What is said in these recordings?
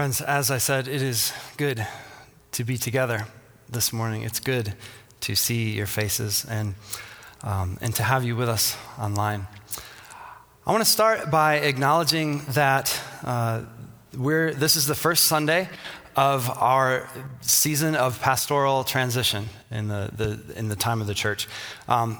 Friends, as I said, it is good to be together this morning. It's good to see your faces and, um, and to have you with us online. I want to start by acknowledging that uh, we're, this is the first Sunday of our season of pastoral transition in the, the, in the time of the church. Um,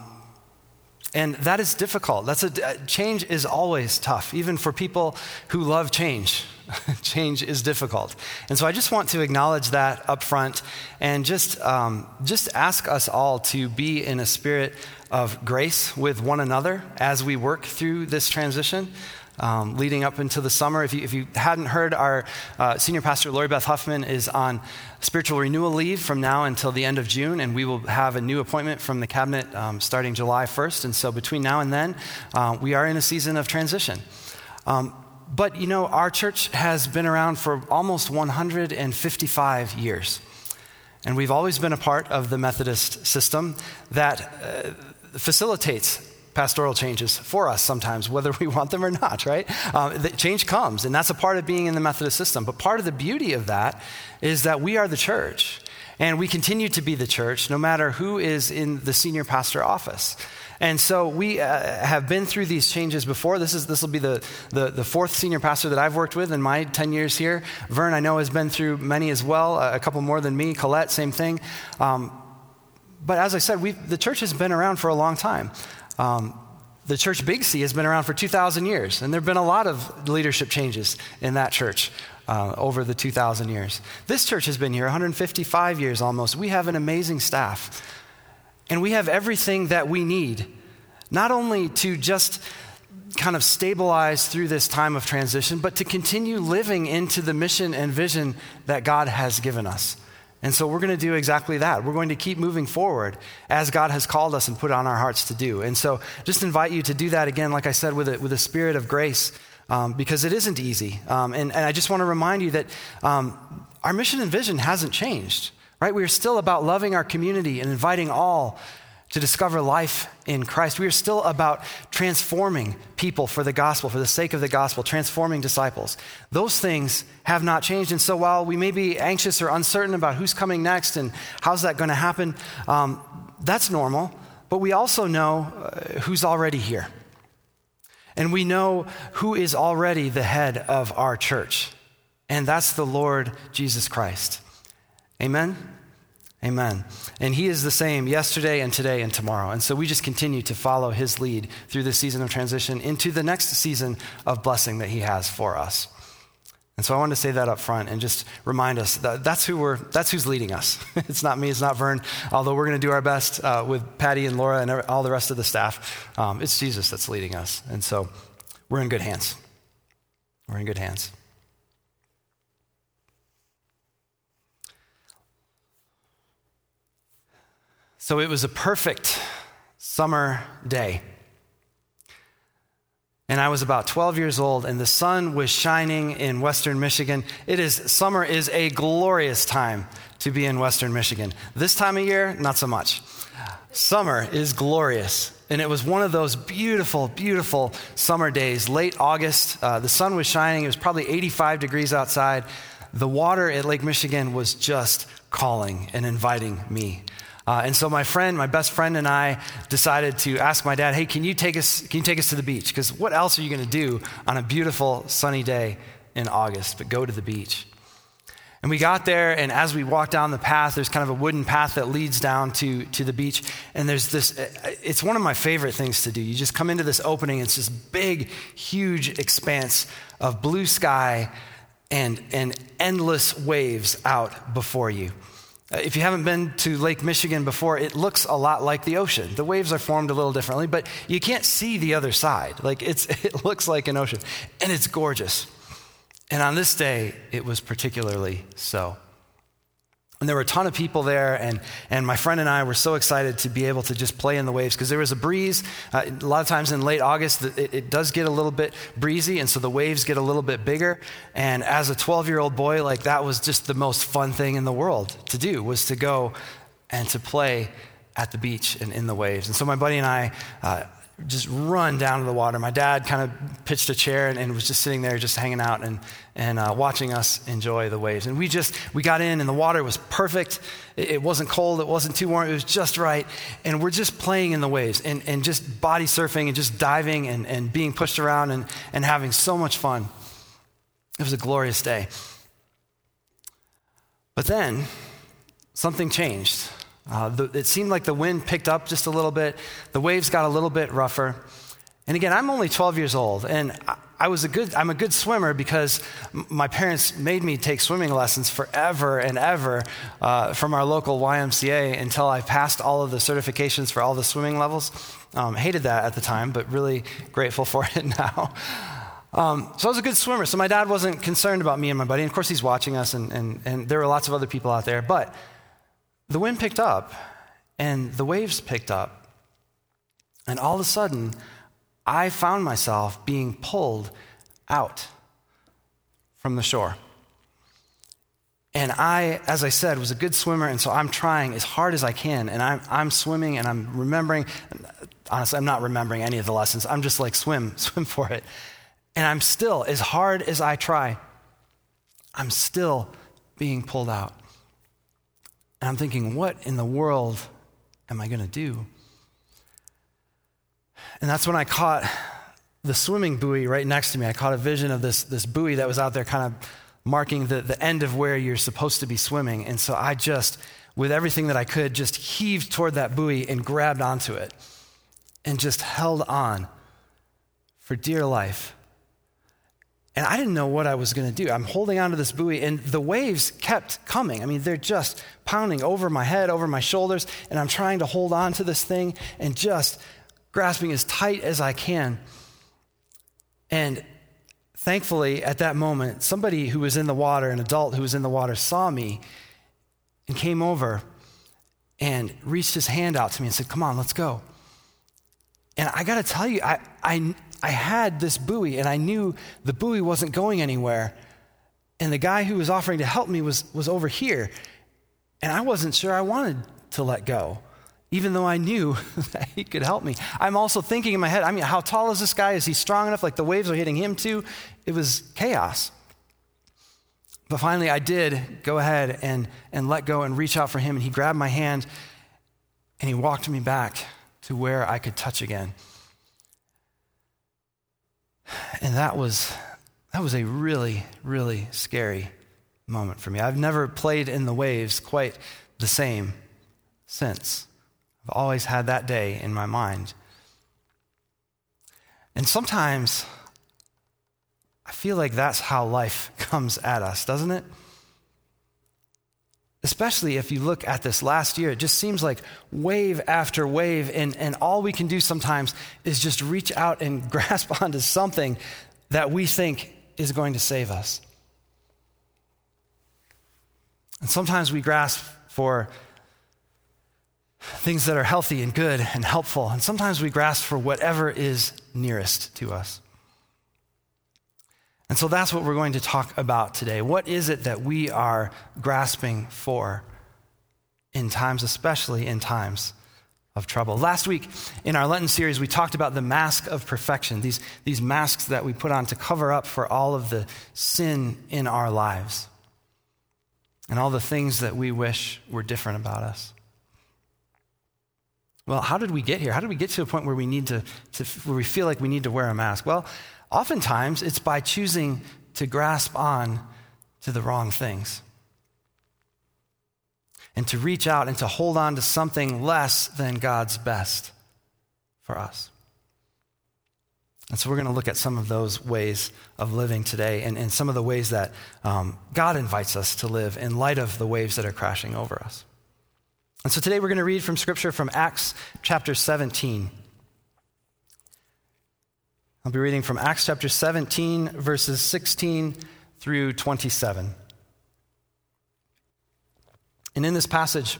and that is difficult. That's a, change is always tough, even for people who love change. change is difficult. And so I just want to acknowledge that up front and just, um, just ask us all to be in a spirit of grace with one another as we work through this transition. Um, leading up into the summer. If you, if you hadn't heard, our uh, senior pastor, Lori Beth Huffman, is on spiritual renewal leave from now until the end of June, and we will have a new appointment from the cabinet um, starting July 1st. And so between now and then, uh, we are in a season of transition. Um, but you know, our church has been around for almost 155 years. And we've always been a part of the Methodist system that uh, facilitates pastoral changes for us sometimes, whether we want them or not, right? Um, the change comes, and that's a part of being in the Methodist system. But part of the beauty of that is that we are the church, and we continue to be the church no matter who is in the senior pastor office. And so we uh, have been through these changes before. This, is, this will be the, the, the, fourth senior pastor that I've worked with in my 10 years here. Vern, I know, has been through many as well, a couple more than me. Colette, same thing. Um, but as I said, the church has been around for a long time. Um, the church Big C has been around for 2,000 years, and there have been a lot of leadership changes in that church. Uh, over the 2,000 years. This church has been here 155 years almost. We have an amazing staff. And we have everything that we need, not only to just kind of stabilize through this time of transition, but to continue living into the mission and vision that God has given us. And so we're going to do exactly that. We're going to keep moving forward as God has called us and put on our hearts to do. And so just invite you to do that again, like I said, with a, with a spirit of grace, um, because it isn't easy. Um, and, and, I just want to remind you that um, our mission and vision hasn't changed right? We are still about loving our community and inviting all to discover life in Christ. We are still about transforming people for the gospel, for the sake of the gospel, transforming disciples. Those things have not changed. And so while we may be anxious or uncertain about who's coming next and how's that going to happen, um, that's normal. But we also know uh, who's already here. And we know who is already the head of our church. And that's the Lord Jesus Christ. Amen? Amen. And he is the same yesterday and today and tomorrow. And so we just continue to follow his lead through this season of transition into the next season of blessing that he has for us. And so I want to say that up front and just remind us that that's, who we're, that's who's leading us. it's not me, it's not Vern, although we're going to do our best uh, with Patty and Laura and all the rest of the staff. Um, it's Jesus that's leading us. And so we're in good hands. We're in good hands. So it was a perfect summer day. And I was about 12 years old, and the sun was shining in western Michigan. It is, summer is a glorious time to be in western Michigan. This time of year, not so much. Summer is glorious. And it was one of those beautiful, beautiful summer days, late August. Uh, the sun was shining. It was probably 85 degrees outside. The water at Lake Michigan was just calling and inviting me uh, and so my friend, my best friend, and I decided to ask my dad, "Hey, can you take us? Can you take us to the beach? Because what else are you going to do on a beautiful sunny day in August but go to the beach?" And we got there, and as we walked down the path, there's kind of a wooden path that leads down to, to the beach. And there's this, it's one of my favorite things to do. You just come into this opening, it's this big, huge expanse of blue sky and, and endless waves out before you. Uh, if you haven't been to Lake Michigan before, it looks a lot like the ocean. The waves are formed a little differently, but you can't see the other side. Like it's, it looks like an ocean, and it's gorgeous. And on this day, it was particularly so. And there were a ton of people there, and, and my friend and I were so excited to be able to just play in the waves because there was a breeze. Uh, a lot of times in late August, it, it, does get a little bit breezy, and so the waves get a little bit bigger. And as a 12 year old boy, like that was just the most fun thing in the world to do was to go and to play at the beach and in the waves. And so my buddy and I uh, just run down to the water. My dad kind of pitched a chair and, and was just sitting there, just hanging out and, and uh, watching us enjoy the waves. And we just, we got in and the water was perfect. It, it, wasn't cold, it wasn't too warm, it was just right. And we're just playing in the waves and, and just body surfing and just diving and, and being pushed around and, and having so much fun. It was a glorious day. But then something changed. Uh, the, it seemed like the wind picked up just a little bit, the waves got a little bit rougher. And again, I'm only 12 years old, and I, I was a good, I'm a good swimmer because my parents made me take swimming lessons forever and ever uh, from our local YMCA until I passed all of the certifications for all the swimming levels. Um, hated that at the time, but really grateful for it now. Um, so I was a good swimmer. So my dad wasn't concerned about me and my buddy. And of course, he's watching us, and, and, and there were lots of other people out there. But the wind picked up and the waves picked up. And all of a sudden, I found myself being pulled out from the shore. And I, as I said, was a good swimmer, and so I'm trying as hard as I can. And I'm, I'm swimming and I'm remembering. Honestly, I'm not remembering any of the lessons. I'm just like, swim, swim for it. And I'm still, as hard as I try, I'm still being pulled out. And I'm thinking, what in the world am I going to do? And that's when I caught the swimming buoy right next to me. I caught a vision of this, this buoy that was out there kind of marking the, the end of where you're supposed to be swimming. And so I just, with everything that I could, just heaved toward that buoy and grabbed onto it and just held on for dear life. And I didn't know what I was going to do. I'm holding onto this buoy, and the waves kept coming. I mean, they're just pounding over my head, over my shoulders, and I'm trying to hold on to this thing and just grasping as tight as I can. And thankfully, at that moment, somebody who was in the water, an adult who was in the water, saw me and came over and reached his hand out to me and said, Come on, let's go. And I got to tell you, I, I, I had this buoy and I knew the buoy wasn't going anywhere. And the guy who was offering to help me was, was over here. And I wasn't sure I wanted to let go, even though I knew that he could help me. I'm also thinking in my head, I mean, how tall is this guy? Is he strong enough? Like the waves are hitting him too? It was chaos. But finally, I did go ahead and, and let go and reach out for him. And he grabbed my hand and he walked me back to where I could touch again. And that was, that was a really, really scary moment for me. I've never played in the waves quite the same since. I've always had that day in my mind. And sometimes I feel like that's how life comes at us, doesn't it? Especially if you look at this last year, it just seems like wave after wave, and, and all we can do sometimes is just reach out and grasp onto something that we think is going to save us. And sometimes we grasp for things that are healthy and good and helpful, and sometimes we grasp for whatever is nearest to us. And so that's what we're going to talk about today. What is it that we are grasping for in times, especially in times of trouble? Last week in our Lenten series, we talked about the mask of perfection, these, these masks that we put on to cover up for all of the sin in our lives and all the things that we wish were different about us. Well, how did we get here? How did we get to a point where we need to, to where we feel like we need to wear a mask? Well, Oftentimes, it's by choosing to grasp on to the wrong things and to reach out and to hold on to something less than God's best for us. And so we're going to look at some of those ways of living today and, and some of the ways that um, God invites us to live in light of the waves that are crashing over us. And so today we're going to read from Scripture from Acts chapter 17. I'll be reading from Acts chapter 17, verses 16 through 27. And in this passage,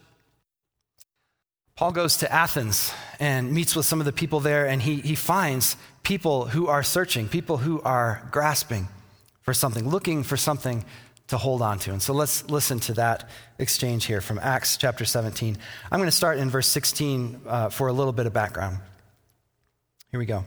Paul goes to Athens and meets with some of the people there, and he, he finds people who are searching, people who are grasping for something, looking for something to hold on to. And so let's listen to that exchange here from Acts chapter 17. I'm going to start in verse 16 uh, for a little bit of background. Here we go.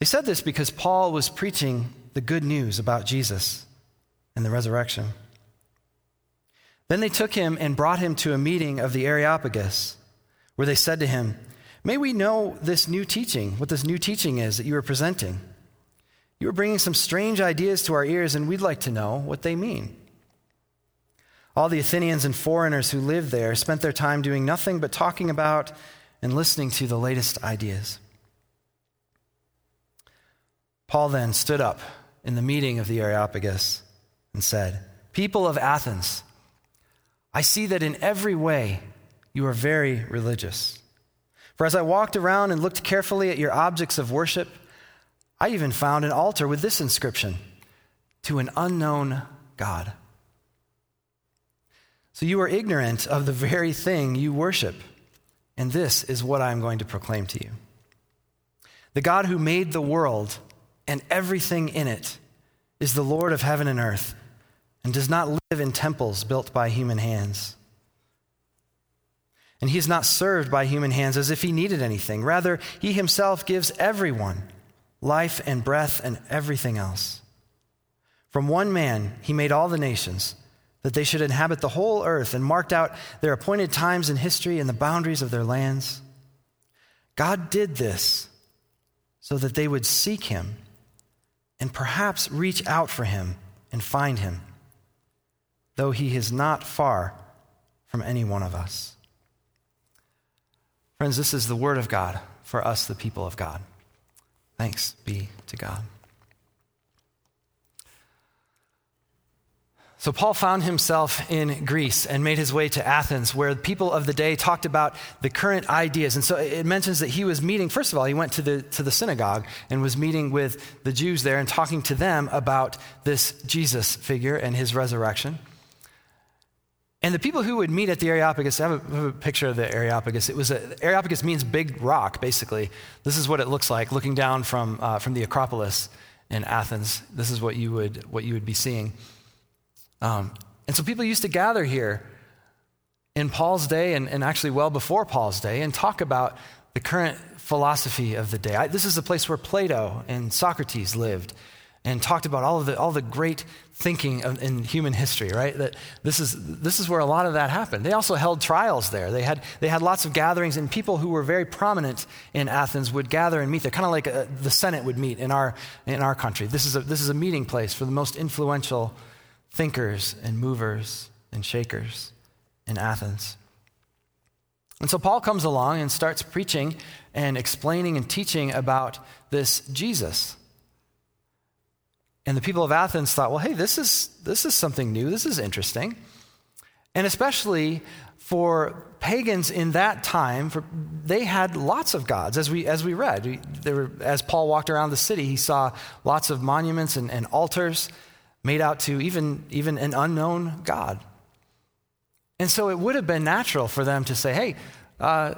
They said this because Paul was preaching the good news about Jesus and the resurrection. Then they took him and brought him to a meeting of the Areopagus, where they said to him, May we know this new teaching, what this new teaching is that you are presenting. You are bringing some strange ideas to our ears, and we'd like to know what they mean. All the Athenians and foreigners who lived there spent their time doing nothing but talking about and listening to the latest ideas. Paul then stood up in the meeting of the Areopagus and said, People of Athens, I see that in every way you are very religious. For as I walked around and looked carefully at your objects of worship, I even found an altar with this inscription To an unknown God. So you are ignorant of the very thing you worship, and this is what I am going to proclaim to you. The God who made the world and everything in it is the Lord of heaven and earth and does not live in temples built by human hands. And he is not served by human hands as if he needed anything. Rather, he himself gives everyone life and breath and everything else. From one man, he made all the nations, that they should inhabit the whole earth and marked out their appointed times in history and the boundaries of their lands. God did this so that they would seek him and perhaps reach out for him and find him, though he is not far from any one of us. Friends, this is the word of God for us, the people of God. Thanks be to God. So, Paul found himself in Greece and made his way to Athens, where the people of the day talked about the current ideas. And so it mentions that he was meeting, first of all, he went to the, to the synagogue and was meeting with the Jews there and talking to them about this Jesus figure and his resurrection. And the people who would meet at the Areopagus, I have have a picture of the Areopagus. It was a, Areopagus means big rock, basically. This is what it looks like looking down from, uh, from the Acropolis in Athens. This is what you would, what you would be seeing. Um, and so people used to gather here in Paul's day and, and, actually well before Paul's day and talk about the current philosophy of the day. I, this is the place where Plato and Socrates lived and talked about all of the, all the great thinking of, in human history, right? That this is, this is where a lot of that happened. They also held trials there. They had, they had lots of gatherings, and people who were very prominent in Athens would gather and meet there, kind of like a, uh, the Senate would meet in our, in our country. This is, a, this is a meeting place for the most influential thinkers and movers and shakers in Athens. And so Paul comes along and starts preaching and explaining and teaching about this Jesus. And the people of Athens thought, well, hey, this is, this is something new. This is interesting. And especially for pagans in that time, for, they had lots of gods, as we, as we read. Were, as Paul walked around the city, he saw lots of monuments and, and altars made out to even, even an unknown God. And so it would have been natural for them to say, hey, uh,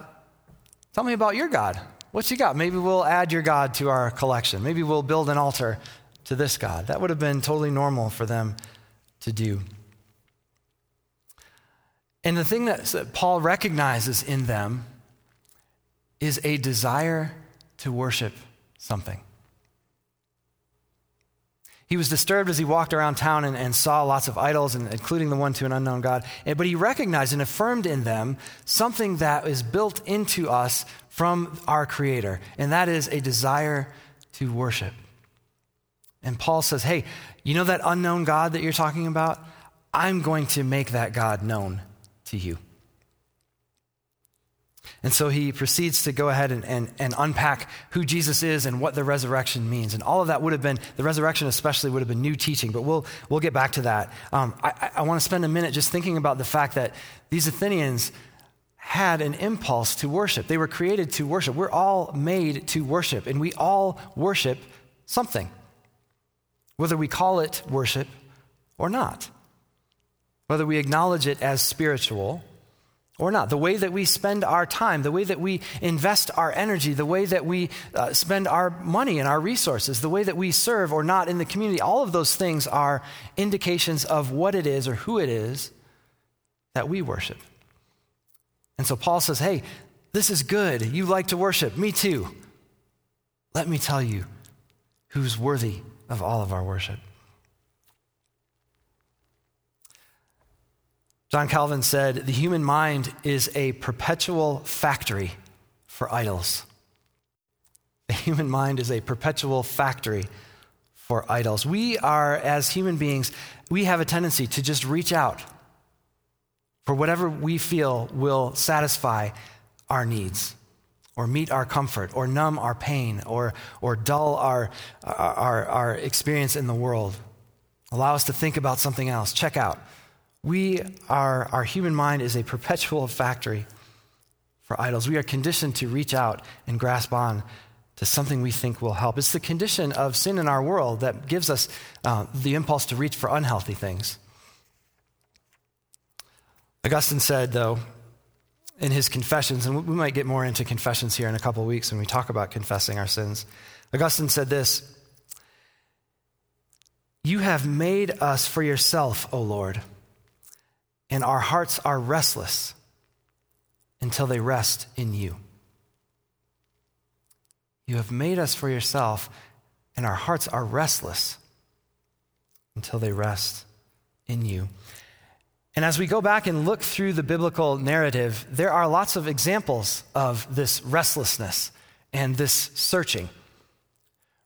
tell me about your God. What's you got? Maybe we'll add your God to our collection. Maybe we'll build an altar to this God. That would have been totally normal for them to do. And the thing that Paul recognizes in them is a desire to worship something. He was disturbed as he walked around town and, and saw lots of idols, and, including the one to an unknown God. But he recognized and affirmed in them something that is built into us from our Creator, and that is a desire to worship. And Paul says, Hey, you know that unknown God that you're talking about? I'm going to make that God known to you. And so he proceeds to go ahead and, and, and, unpack who Jesus is and what the resurrection means. And all of that would have been, the resurrection especially, would have been new teaching, but we'll, we'll get back to that. Um, I, I want to spend a minute just thinking about the fact that these Athenians had an impulse to worship. They were created to worship. We're all made to worship, and we all worship something, whether we call it worship or not, whether we acknowledge it as spiritual or not. The way that we spend our time, the way that we invest our energy, the way that we uh, spend our money and our resources, the way that we serve or not in the community, all of those things are indications of what it is or who it is that we worship. And so Paul says, hey, this is good. You like to worship. Me too. Let me tell you who's worthy of all of our worship. John Calvin said, The human mind is a perpetual factory for idols. The human mind is a perpetual factory for idols. We are, as human beings, we have a tendency to just reach out for whatever we feel will satisfy our needs or meet our comfort or numb our pain or, or dull our, our, our experience in the world. Allow us to think about something else. Check out. We are, our human mind is a perpetual factory for idols. We are conditioned to reach out and grasp on to something we think will help. It's the condition of sin in our world that gives us uh, the impulse to reach for unhealthy things. Augustine said, though, in his confessions, and we might get more into confessions here in a couple of weeks when we talk about confessing our sins. Augustine said this You have made us for yourself, O Lord and our hearts are restless until they rest in you. You have made us for yourself, and our hearts are restless until they rest in you. And as we go back and look through the biblical narrative, there are lots of examples of this restlessness and this searching.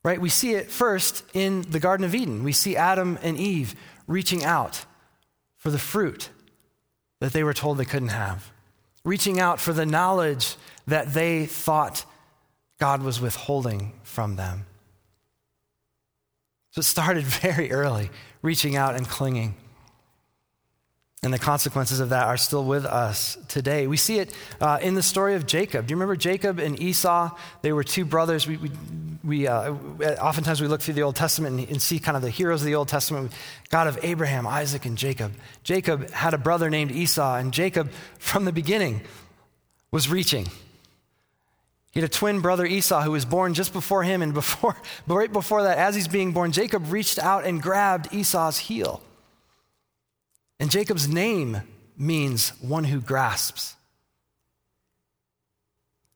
Right? We see it first in the Garden of Eden. We see Adam and Eve reaching out for the fruit that they were told they couldn't have, reaching out for the knowledge that they thought God was withholding from them. So it started very early, reaching out and clinging. And the consequences of that are still with us today. We see it uh, in the story of Jacob. Do you remember Jacob and Esau? They were two brothers. We, we, we uh, oftentimes we look through the Old Testament and, and, see kind of the heroes of the Old Testament God of Abraham, Isaac, and Jacob. Jacob had a brother named Esau, and Jacob, from the beginning, was reaching. He had a twin brother Esau who was born just before him, and before, right before that, as he's being born, Jacob reached out and grabbed Esau's heel. And Jacob's name means one who grasps.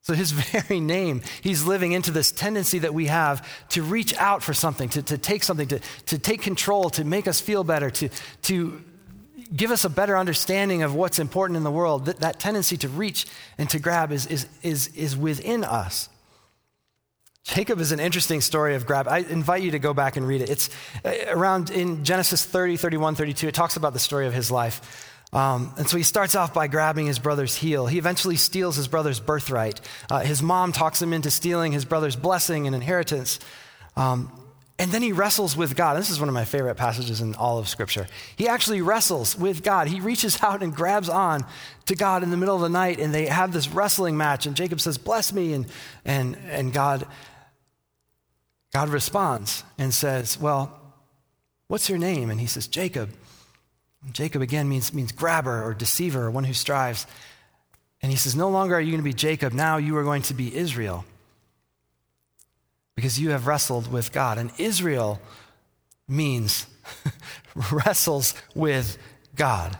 So, his very name, he's living into this tendency that we have to reach out for something, to, to take something, to, to take control, to make us feel better, to, to give us a better understanding of what's important in the world. That, that tendency to reach and to grab is, is, is, is within us. Jacob is an interesting story of grab. I invite you to go back and read it. It's uh, around in Genesis 30, 31, 32. It talks about the story of his life. Um, and so he starts off by grabbing his brother's heel. He eventually steals his brother's birthright. Uh, his mom talks him into stealing his brother's blessing and inheritance. Um, and then he wrestles with God. This is one of my favorite passages in all of Scripture. He actually wrestles with God. He reaches out and grabs on to God in the middle of the night, and they have this wrestling match. And Jacob says, Bless me. And, and, and God God responds and says, Well, what's your name? And he says, Jacob. And Jacob again means, means grabber or deceiver or one who strives. And he says, No longer are you going to be Jacob, now you are going to be Israel. Because you have wrestled with God. And Israel means wrestles with God.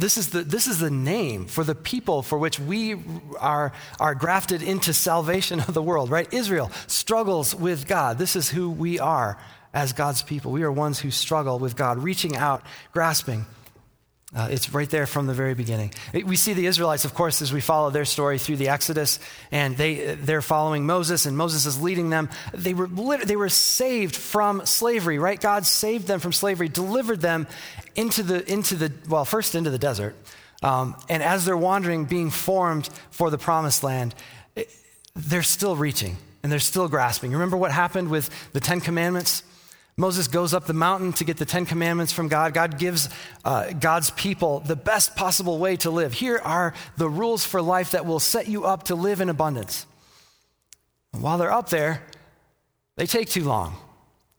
This is, the, this is the name for the people for which we are, are grafted into salvation of the world, right? Israel struggles with God. This is who we are as God's people. We are ones who struggle with God, reaching out, grasping. Uh, it's right there from the very beginning. We see the Israelites, of course, as we follow their story through the Exodus, and they, they're following Moses, and Moses is leading them. They were, they were saved from slavery, right? God saved them from slavery, delivered them, into the, into the well, first into the desert. Um, and as they're wandering, being formed for the promised land, it, they're still reaching and they're still grasping. Remember what happened with the Ten Commandments? Moses goes up the mountain to get the Ten Commandments from God. God gives uh, God's people the best possible way to live. Here are the rules for life that will set you up to live in abundance. And while they're up there, they take too long,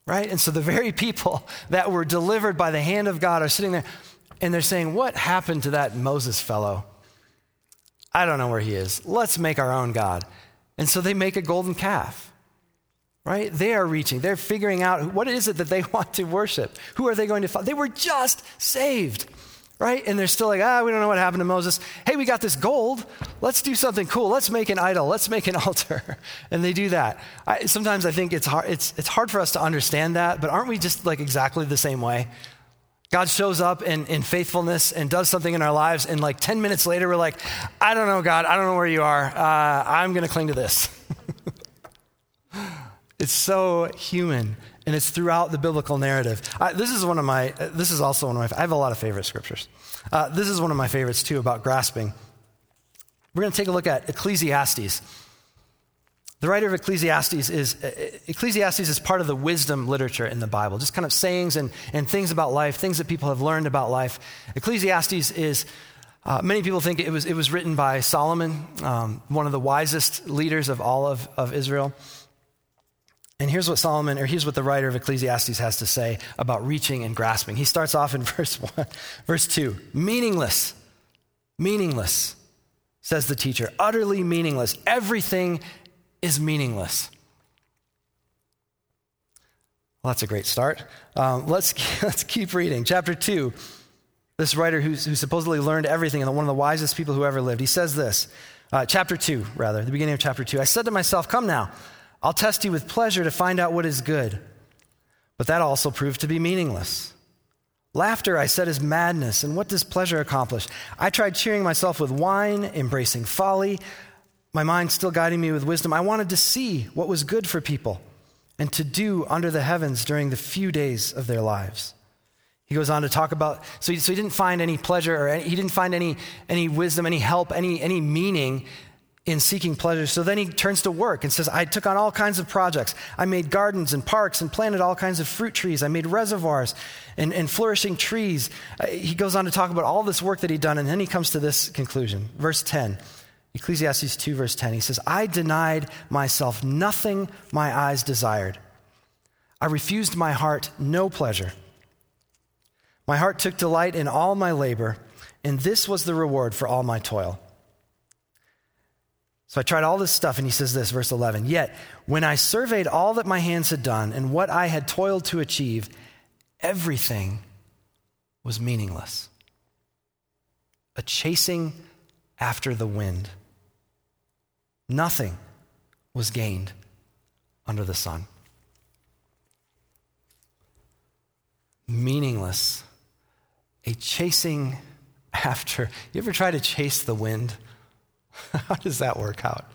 right? And so the very people that were delivered by the hand of God are sitting there and they're saying, What happened to that Moses fellow? I don't know where he is. Let's make our own God. And so they make a golden calf right? They are reaching, they're figuring out what is it that they want to worship. Who are they going to follow? They were just saved, right? And they're still like, ah, we don't know what happened to Moses. Hey, we got this gold. Let's do something cool. Let's make an idol. Let's make an altar. And they do that. I, sometimes I think it's hard, it's, it's hard for us to understand that, but aren't we just like exactly the same way? God shows up in, in faithfulness and does something in our lives, and like 10 minutes later, we're like, I don't know, God, I don't know where you are. Uh, I'm going to cling to this. It's so human, and it's throughout the biblical narrative. I, this is one of my. This is also one of my. I have a lot of favorite scriptures. Uh, this is one of my favorites too about grasping. We're going to take a look at Ecclesiastes. The writer of Ecclesiastes is Ecclesiastes is part of the wisdom literature in the Bible, just kind of sayings and, and things about life, things that people have learned about life. Ecclesiastes is uh, many people think it was, it was written by Solomon, um, one of the wisest leaders of all of, of Israel. And here's what Solomon, or here's what the writer of Ecclesiastes has to say about reaching and grasping. He starts off in verse one, verse two. Meaningless, meaningless, says the teacher. Utterly meaningless. Everything is meaningless. Well, that's a great start. Um, let's, let's keep reading. Chapter 2. This writer who, supposedly learned everything and one of the wisest people who ever lived, he says this. Uh, chapter 2, rather, the beginning of chapter 2. I said to myself, Come now. I'll test you with pleasure to find out what is good. But that also proved to be meaningless. Laughter, I said, is madness. And what does pleasure accomplish? I tried cheering myself with wine, embracing folly, my mind still guiding me with wisdom. I wanted to see what was good for people and to do under the heavens during the few days of their lives. He goes on to talk about, so he, so he didn't find any pleasure or any, he didn't find any, any wisdom, any help, any, any meaning in seeking pleasure. So then he turns to work and says, I took on all kinds of projects. I made gardens and parks and planted all kinds of fruit trees. I made reservoirs and, and flourishing trees. Uh, he goes on to talk about all this work that he'd done, and then he comes to this conclusion. Verse 10, Ecclesiastes 2, verse 10, he says, I denied myself nothing my eyes desired. I refused my heart no pleasure. My heart took delight in all my labor, and this was the reward for all my toil. So I tried all this stuff, and he says this, verse 11. Yet, when I surveyed all that my hands had done and what I had toiled to achieve, everything was meaningless. A chasing after the wind. Nothing was gained under the sun. Meaningless. A chasing after. You ever try to chase the wind? How does that work out?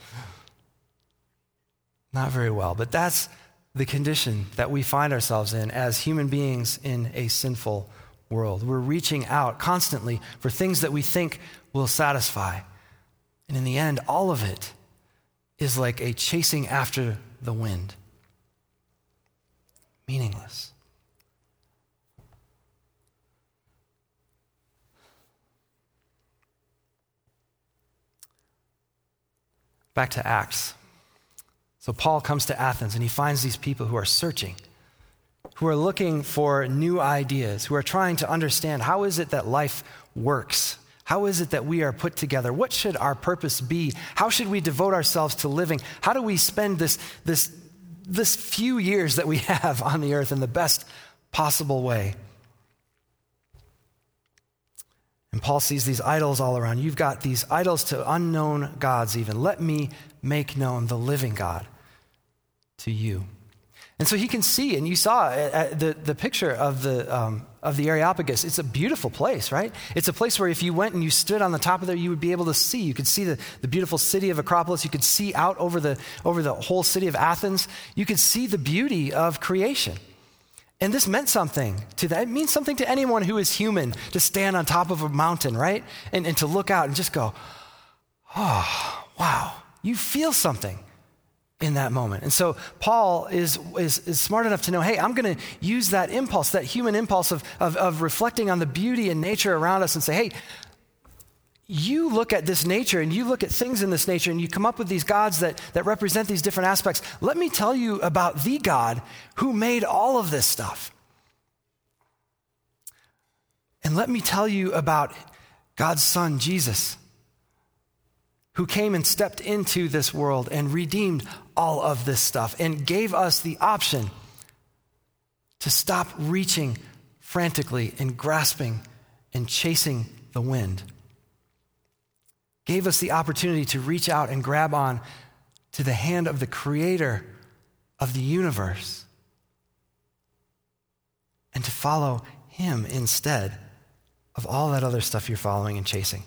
Not very well, but that's the condition that we find ourselves in as human beings in a sinful world. We're reaching out constantly for things that we think will satisfy. And in the end, all of it is like a chasing after the wind. Meaningless. Back to Acts. So Paul comes to Athens and he finds these people who are searching, who are looking for new ideas, who are trying to understand how is it that life works? How is it that we are put together? What should our purpose be? How should we devote ourselves to living? How do we spend this, this, this few years that we have on the earth in the best possible way? And Paul sees these idols all around. You've got these idols to unknown gods, even. Let me make known the living God to you. And so he can see, and you saw uh, uh, the, the picture of the, um, of the Areopagus. It's a beautiful place, right? It's a place where if you went and you stood on the top of there, you would be able to see. You could see the, the beautiful city of Acropolis. You could see out over the, over the whole city of Athens. You could see the beauty of creation. And this meant something to that. It means something to anyone who is human to stand on top of a mountain, right? And, and to look out and just go, oh, wow. You feel something. in that moment. And so Paul is, is, is smart enough to know hey, I'm going to use that impulse, that human impulse of, of, of reflecting on the beauty and nature around us and say, hey, you look at this nature and you look at things in this nature and you come up with these gods that, that represent these different aspects. Let me tell you about the God who made all of this stuff. And let me tell you about God's Son, Jesus, who came and stepped into this world and redeemed all of this stuff and gave us the option to stop reaching frantically and grasping and chasing the wind gave us the opportunity to reach out and grab on to the hand of the creator of the universe and to follow him instead of all that other stuff you're following and chasing.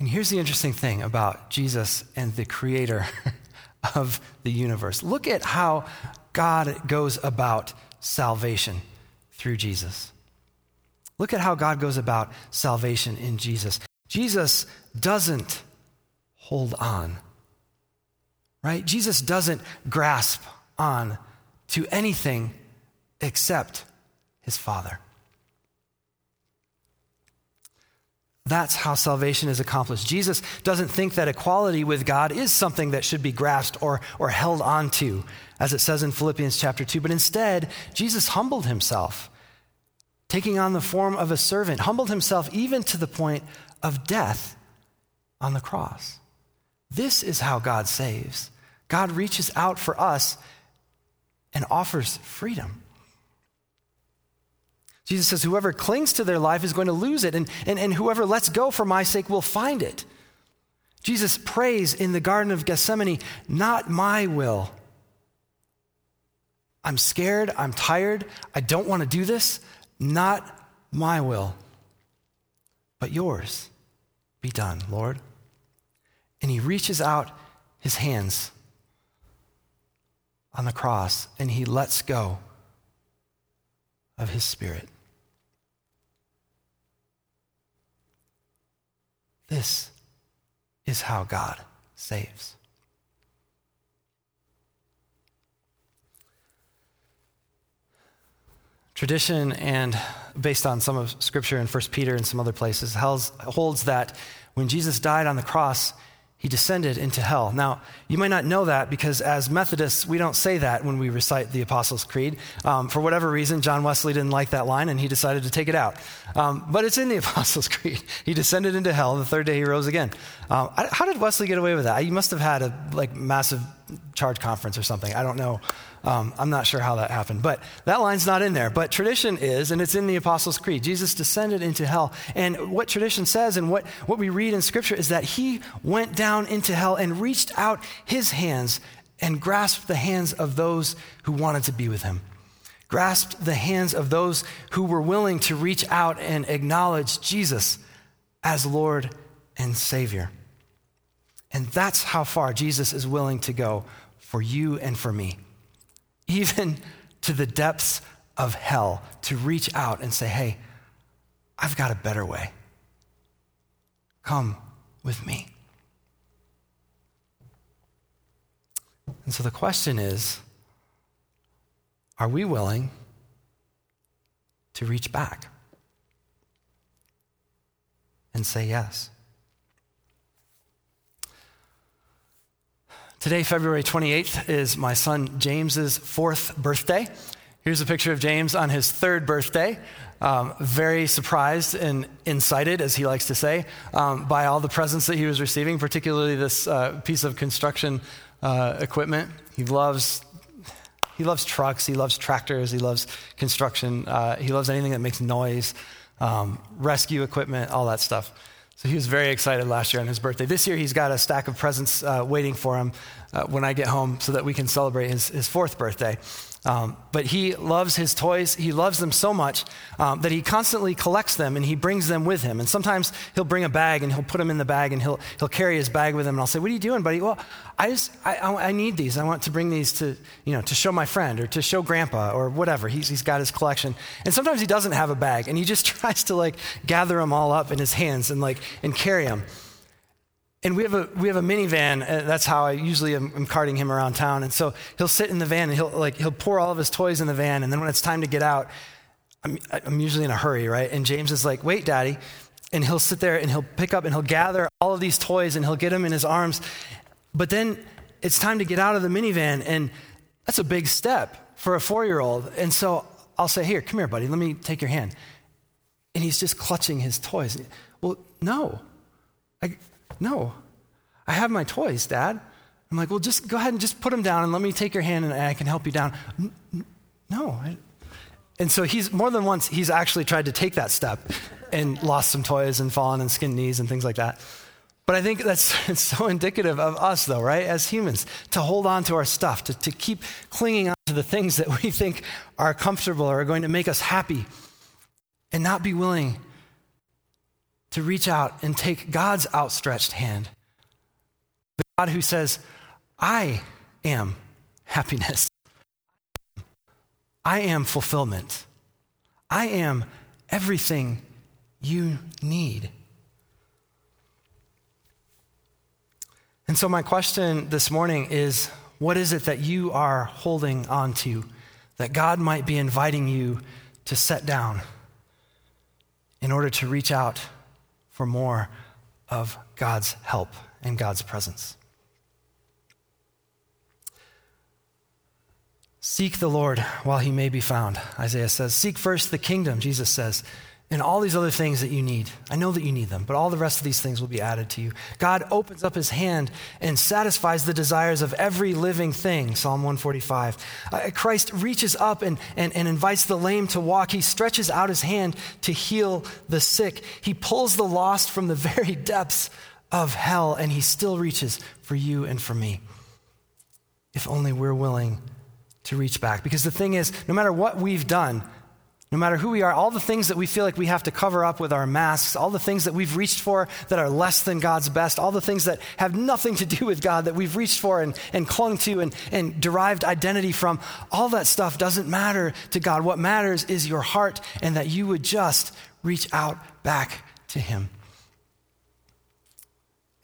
And here's the interesting thing about Jesus and the creator of the universe. Look at how God goes about salvation through Jesus. Look at how God goes about salvation in Jesus. Jesus doesn't hold on, right? Jesus doesn't grasp on to anything except his Father. That's how salvation is accomplished. Jesus doesn't think that equality with God is something that should be grasped or, or held onto, as it says in Philippians chapter 2, but instead, Jesus humbled himself taking on the form of a servant, humbled himself even to the point of death on the cross. This is how God saves. God reaches out for us and offers freedom. Jesus says, Whoever clings to their life is going to lose it, and, and, and whoever lets go for my sake will find it. Jesus prays in the Garden of Gethsemane, Not my will. I'm scared. I'm tired. I don't want to do this. Not my will, but yours be done, Lord. And he reaches out his hands on the cross and he lets go of his spirit. This is how God saves. Tradition and based on some of scripture in 1 Peter and some other places holds that when Jesus died on the cross, he descended into hell. Now, you might not know that because as Methodists, we don't say that when we recite the Apostles' Creed. Um, for whatever reason, John Wesley didn't like that line and he decided to take it out. Um, but it's in the Apostles' Creed. He descended into hell, the third day he rose again. Um, how did Wesley get away with that? He must have had a like massive charge conference or something. I don't know. Um, I'm not sure how that happened, but that line's not in there. But tradition is, and it's in the Apostles' Creed. Jesus descended into hell. And what tradition says and what, what we read in Scripture is that he went down into hell and reached out his hands and grasped the hands of those who wanted to be with him, grasped the hands of those who were willing to reach out and acknowledge Jesus as Lord and Savior. And that's how far Jesus is willing to go for you and for me even to the depths of hell, to reach out and say, hey, I've got a better way. Come with me. And so the question is are we willing to reach back and say yes? Today, February 28th, is my son James's fourth birthday. Here's a picture of James on his third birthday. Um, very surprised and incited, as he likes to say, um, by all the presents that he was receiving, particularly this uh, piece of construction uh, equipment. He loves, he loves trucks, he loves tractors, he loves construction, uh, he loves anything that makes noise, um, rescue equipment, all that stuff. So he was very excited last year on his birthday. This year, he's got a stack of presents uh, waiting for him uh, when I get home so that we can celebrate his, his fourth birthday. Um, but he loves his toys. He loves them so much um, that he constantly collects them and he brings them with him. And sometimes he'll bring a bag and he'll put them in the bag and he'll, he'll carry his bag with him. And I'll say, What are you doing, buddy? Well, I just, I, I, I need these. I want to bring these to, you know, to show my friend or to show grandpa or whatever. He's, he's got his collection. And sometimes he doesn't have a bag and he just tries to like gather them all up in his hands and like, and carry them. And we have a we have a minivan. Uh, that's how I usually am, am, carting him around town. And so he'll sit in the van and he'll like he'll pour all of his toys in the van. And then when it's time to get out, I'm, I'm usually in a hurry, right? And James is like, "Wait, Daddy," and he'll sit there and he'll pick up and he'll gather all of these toys and he'll get them in his arms. But then it's time to get out of the minivan, and that's a big step for a four year old. And so I'll say, "Here, come here, buddy. Let me take your hand." And he's just clutching his toys. Well, no. I, no, I have my toys, Dad. I'm like, well, just go ahead and just put them down and let me take your hand and I can help you down. No. And so he's more than once, he's actually tried to take that step and lost some toys and fallen and skinned knees and things like that. But I think that's it's so indicative of us, though, right? As humans, to hold on to our stuff, to, to keep clinging on to the things that we think are comfortable or are going to make us happy, and not be willing to reach out and take God's outstretched hand. The God who says, I am happiness. I am fulfillment. I am everything you need. And so, my question this morning is what is it that you are holding on to that God might be inviting you to set down in order to reach out for more of God's help and God's presence. Seek the Lord while he may be found, Isaiah says. Seek first the kingdom, Jesus says and all these other things that you need. I know that you need them, but all the rest of these things will be added to you. God opens up his hand and satisfies the desires of every living thing, Psalm 145. Uh, Christ reaches up and, and, and invites the lame to walk. He stretches out his hand to heal the sick. He pulls the lost from the very depths of hell, and he still reaches for you and for me. If only we're willing to reach back. Because the thing is, no matter what we've done, no matter who we are, all the things that we feel like we have to cover up with our masks, all the things that we've reached for that are less than God's best, all the things that have nothing to do with God that we've reached for and, and clung to and, and derived identity from, all that stuff doesn't matter to God. What matters is your heart and that you would just reach out back to Him.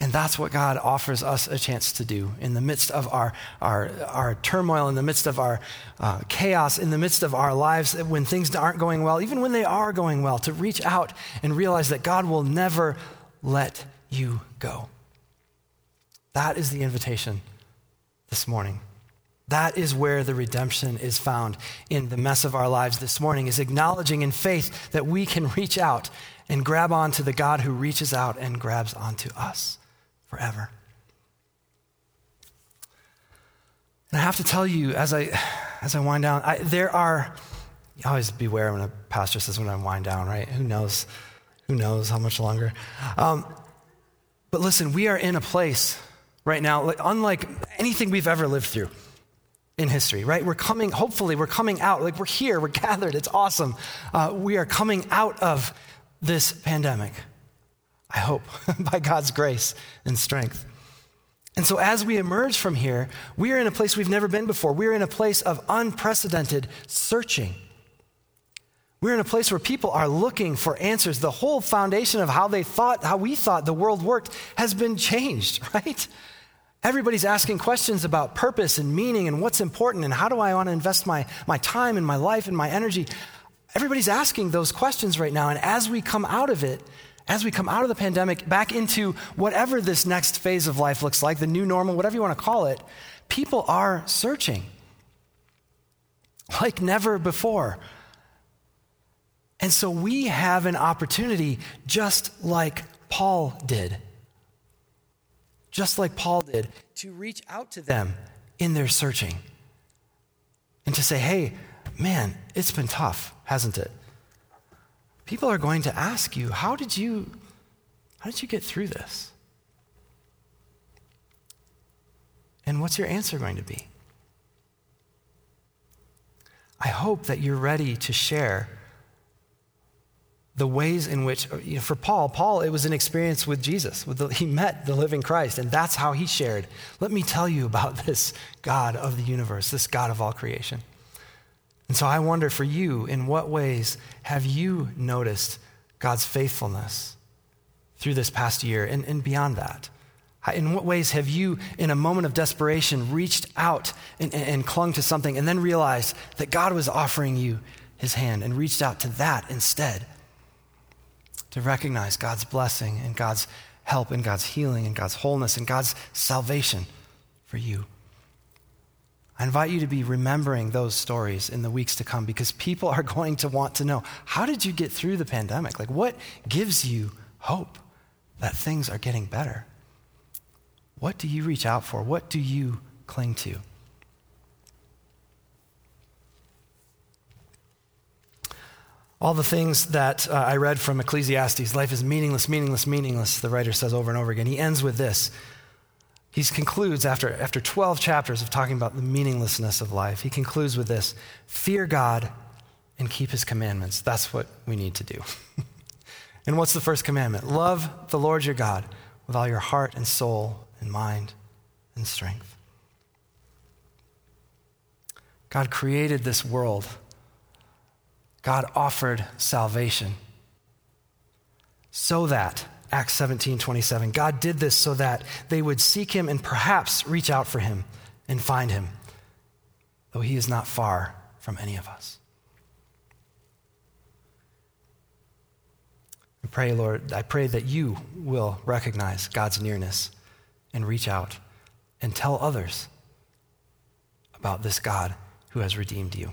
And that's what God offers us a chance to do in the midst of our, our, our turmoil, in the midst of our uh, chaos, in the midst of our lives, when things aren't going well, even when they are going well, to reach out and realize that God will never let you go. That is the invitation this morning. That is where the redemption is found in the mess of our lives this morning, is acknowledging in faith that we can reach out and grab onto the God who reaches out and grabs onto us forever. And I have to tell you, as I, as I wind down, I, there are, always beware when a pastor says when I wind down, right? Who knows? Who knows how much longer? Um, but listen, we are in a place right now, like, unlike anything we've ever lived through in history, right? We're coming, hopefully, we're coming out. Like, we're here, we're gathered, it's awesome. Uh, we are coming out of this pandemic. I hope, by God's grace and strength. And so, as we emerge from here, we are in a place we've never been before. We're in a place of unprecedented searching. We're in a place where people are looking for answers. The whole foundation of how they thought, how we thought the world worked has been changed, right? Everybody's asking questions about purpose and meaning and what's important and how do I want to invest my, my time and my life and my energy. Everybody's asking those questions right now. And as we come out of it, as we come out of the pandemic back into whatever this next phase of life looks like, the new normal, whatever you want to call it, people are searching like never before. And so we have an opportunity just like Paul did. Just like Paul did, to reach out to them in their searching and to say, hey, man, it's been tough, hasn't it? People are going to ask you, how did you, how did you get through this? And what's your answer going to be? I hope that you're ready to share the ways in which, you know, for Paul, Paul, it was an experience with Jesus. With the, he met the living Christ, and that's how he shared. Let me tell you about this God of the universe, this God of all creation. And so I wonder for you, in what ways have you noticed God's faithfulness through this past year and, and beyond that? In what ways have you, in a moment of desperation, reached out and, and, and, clung to something and then realized that God was offering you his hand and reached out to that instead? To recognize God's blessing and God's help and God's healing and God's wholeness and God's salvation for you. I invite you to be remembering those stories in the weeks to come because people are going to want to know how did you get through the pandemic? Like, what gives you hope that things are getting better? What do you reach out for? What do you cling to? All the things that uh, I read from Ecclesiastes life is meaningless, meaningless, meaningless, the writer says over and over again. He ends with this. He concludes after, after 12 chapters of talking about the meaninglessness of life, he concludes with this fear God and keep his commandments. That's what we need to do. and what's the first commandment? Love the Lord your God with all your heart and soul and mind and strength. God created this world. God offered salvation so that, Acts 17 27, God did this so that they would seek him and perhaps reach out for him and find him, though he is not far from any of us. I pray, Lord, I pray that you will recognize God's nearness and reach out and tell others about this God who has redeemed you.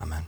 Amen.